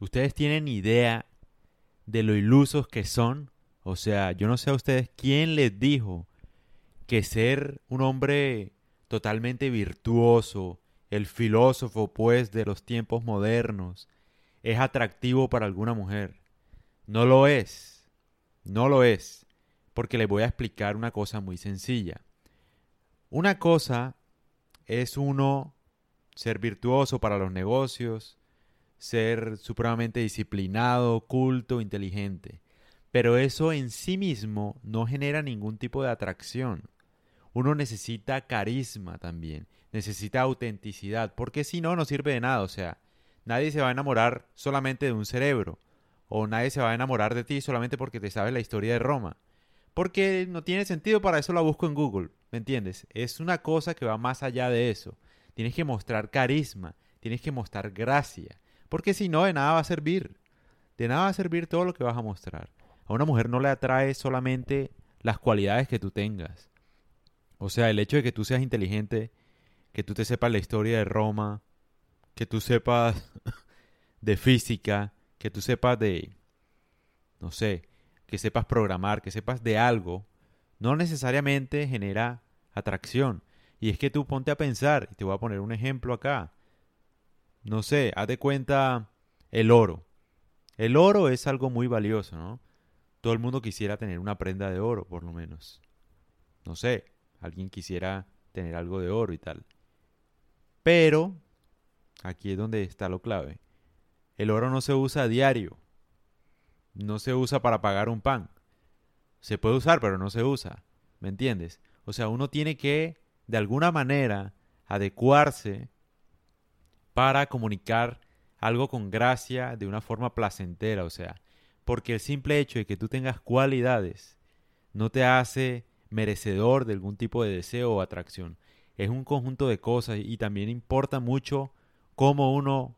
¿Ustedes tienen idea de lo ilusos que son? O sea, yo no sé a ustedes quién les dijo que ser un hombre totalmente virtuoso, el filósofo pues de los tiempos modernos, es atractivo para alguna mujer. No lo es. No lo es. Porque les voy a explicar una cosa muy sencilla. Una cosa es uno ser virtuoso para los negocios, ser supremamente disciplinado, culto, inteligente. Pero eso en sí mismo no genera ningún tipo de atracción. Uno necesita carisma también, necesita autenticidad, porque si no, no sirve de nada. O sea, nadie se va a enamorar solamente de un cerebro, o nadie se va a enamorar de ti solamente porque te sabes la historia de Roma. Porque no tiene sentido, para eso la busco en Google, ¿me entiendes? Es una cosa que va más allá de eso. Tienes que mostrar carisma, tienes que mostrar gracia, porque si no, de nada va a servir. De nada va a servir todo lo que vas a mostrar. A una mujer no le atrae solamente las cualidades que tú tengas. O sea, el hecho de que tú seas inteligente, que tú te sepas la historia de Roma, que tú sepas de física, que tú sepas de, no sé, que sepas programar, que sepas de algo, no necesariamente genera atracción. Y es que tú ponte a pensar, y te voy a poner un ejemplo acá. No sé, haz de cuenta el oro. El oro es algo muy valioso, ¿no? Todo el mundo quisiera tener una prenda de oro, por lo menos. No sé, alguien quisiera tener algo de oro y tal. Pero, aquí es donde está lo clave. El oro no se usa a diario. No se usa para pagar un pan. Se puede usar, pero no se usa. ¿Me entiendes? O sea, uno tiene que, de alguna manera, adecuarse para comunicar algo con gracia de una forma placentera. O sea, porque el simple hecho de que tú tengas cualidades no te hace merecedor de algún tipo de deseo o atracción. Es un conjunto de cosas y también importa mucho cómo uno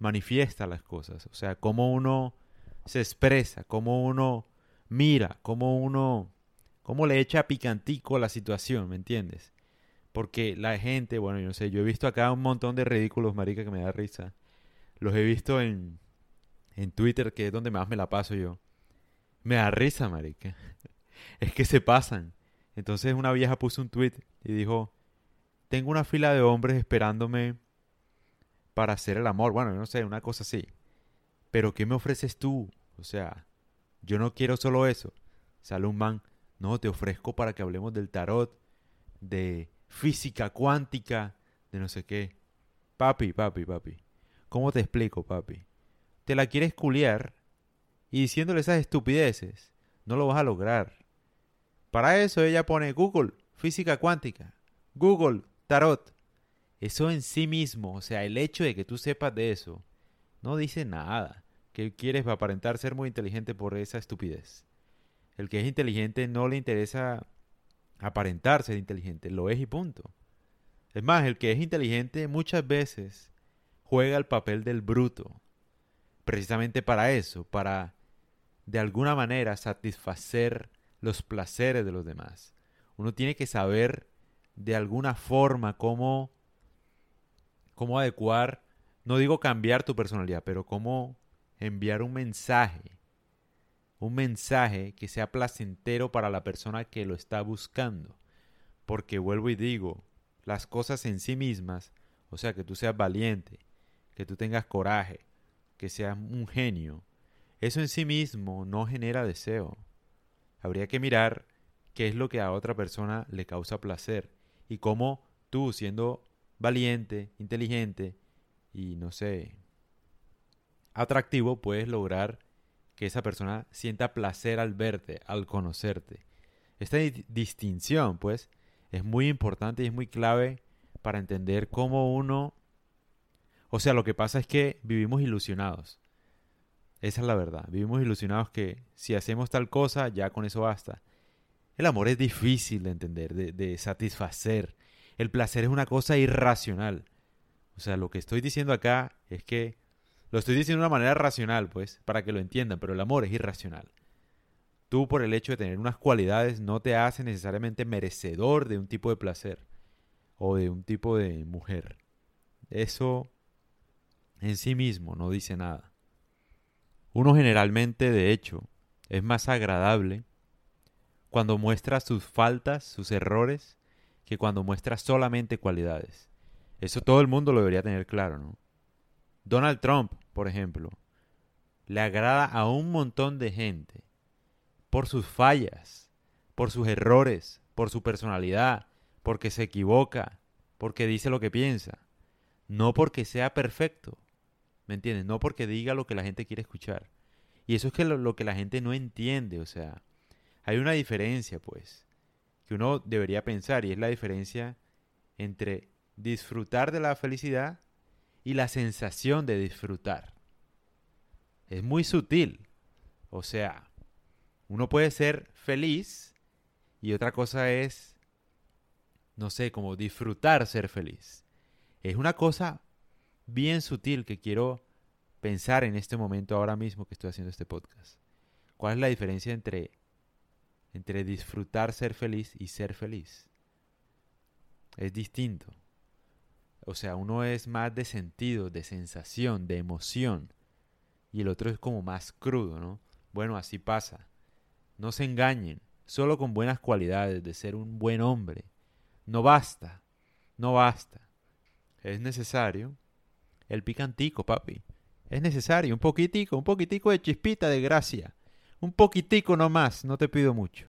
manifiesta las cosas, o sea, cómo uno se expresa, cómo uno mira, cómo uno, cómo le echa picantico a la situación, ¿me entiendes? Porque la gente, bueno, yo no sé, yo he visto acá un montón de ridículos, marica, que me da risa. Los he visto en, en Twitter, que es donde más me la paso yo. Me da risa, marica. es que se pasan. Entonces una vieja puso un tweet y dijo, tengo una fila de hombres esperándome para hacer el amor. Bueno, no sé, una cosa así. Pero ¿qué me ofreces tú? O sea, yo no quiero solo eso. Sale un man, no, te ofrezco para que hablemos del tarot, de física cuántica, de no sé qué. Papi, papi, papi. ¿Cómo te explico, papi? Te la quieres culiar y diciéndole esas estupideces, no lo vas a lograr. Para eso ella pone Google, física cuántica, Google, tarot. Eso en sí mismo, o sea, el hecho de que tú sepas de eso, no dice nada. Que quieres aparentar ser muy inteligente por esa estupidez. El que es inteligente no le interesa aparentar ser inteligente, lo es y punto. Es más, el que es inteligente muchas veces juega el papel del bruto, precisamente para eso, para de alguna manera satisfacer los placeres de los demás. Uno tiene que saber de alguna forma cómo cómo adecuar, no digo cambiar tu personalidad, pero cómo enviar un mensaje, un mensaje que sea placentero para la persona que lo está buscando. Porque vuelvo y digo, las cosas en sí mismas, o sea, que tú seas valiente, que tú tengas coraje, que seas un genio, eso en sí mismo no genera deseo. Habría que mirar qué es lo que a otra persona le causa placer y cómo tú, siendo valiente, inteligente y no sé, atractivo, puedes lograr que esa persona sienta placer al verte, al conocerte. Esta distinción, pues, es muy importante y es muy clave para entender cómo uno... O sea, lo que pasa es que vivimos ilusionados. Esa es la verdad. Vivimos ilusionados que si hacemos tal cosa, ya con eso basta. El amor es difícil de entender, de, satisfacer. El placer es una cosa irracional. O sea, lo que estoy diciendo acá es que lo estoy diciendo de una manera racional, pues, para que lo entiendan, pero el amor es irracional. Tú por el hecho de tener unas cualidades no te hace necesariamente merecedor de un tipo de placer o de un tipo de mujer. Eso en sí mismo no dice nada. Uno generalmente, de hecho, es más agradable cuando muestra sus faltas, sus errores, que cuando muestra solamente cualidades. Eso todo el mundo lo debería tener claro, ¿no? Donald Trump, por ejemplo, le agrada a un montón de gente por sus fallas, por sus errores, por su personalidad, porque se equivoca, porque dice lo que piensa, no porque sea perfecto, ¿me entiendes? No porque diga lo que la gente quiere escuchar. Y eso es que lo, que la gente no entiende, o sea, hay una diferencia, pues, que uno debería pensar, y es la diferencia entre disfrutar de la felicidad y la sensación de disfrutar. Es muy sutil. O sea, uno puede ser feliz y otra cosa es, no sé, como disfrutar ser feliz. Es una cosa bien sutil que quiero pensar en este momento ahora mismo que estoy haciendo este podcast. ¿Cuál es la diferencia entre, entre disfrutar ser feliz y ser feliz? Es distinto. O sea, uno es más de sentido, de sensación, de emoción. Y el otro es como más crudo, ¿no? Bueno, así pasa. No se engañen. Solo con buenas cualidades de ser un buen hombre. No basta. No basta. Es necesario el picantico, papi. Es necesario un poquitico, un poquitico de chispita de gracia. Un poquitico nomás, no te pido mucho.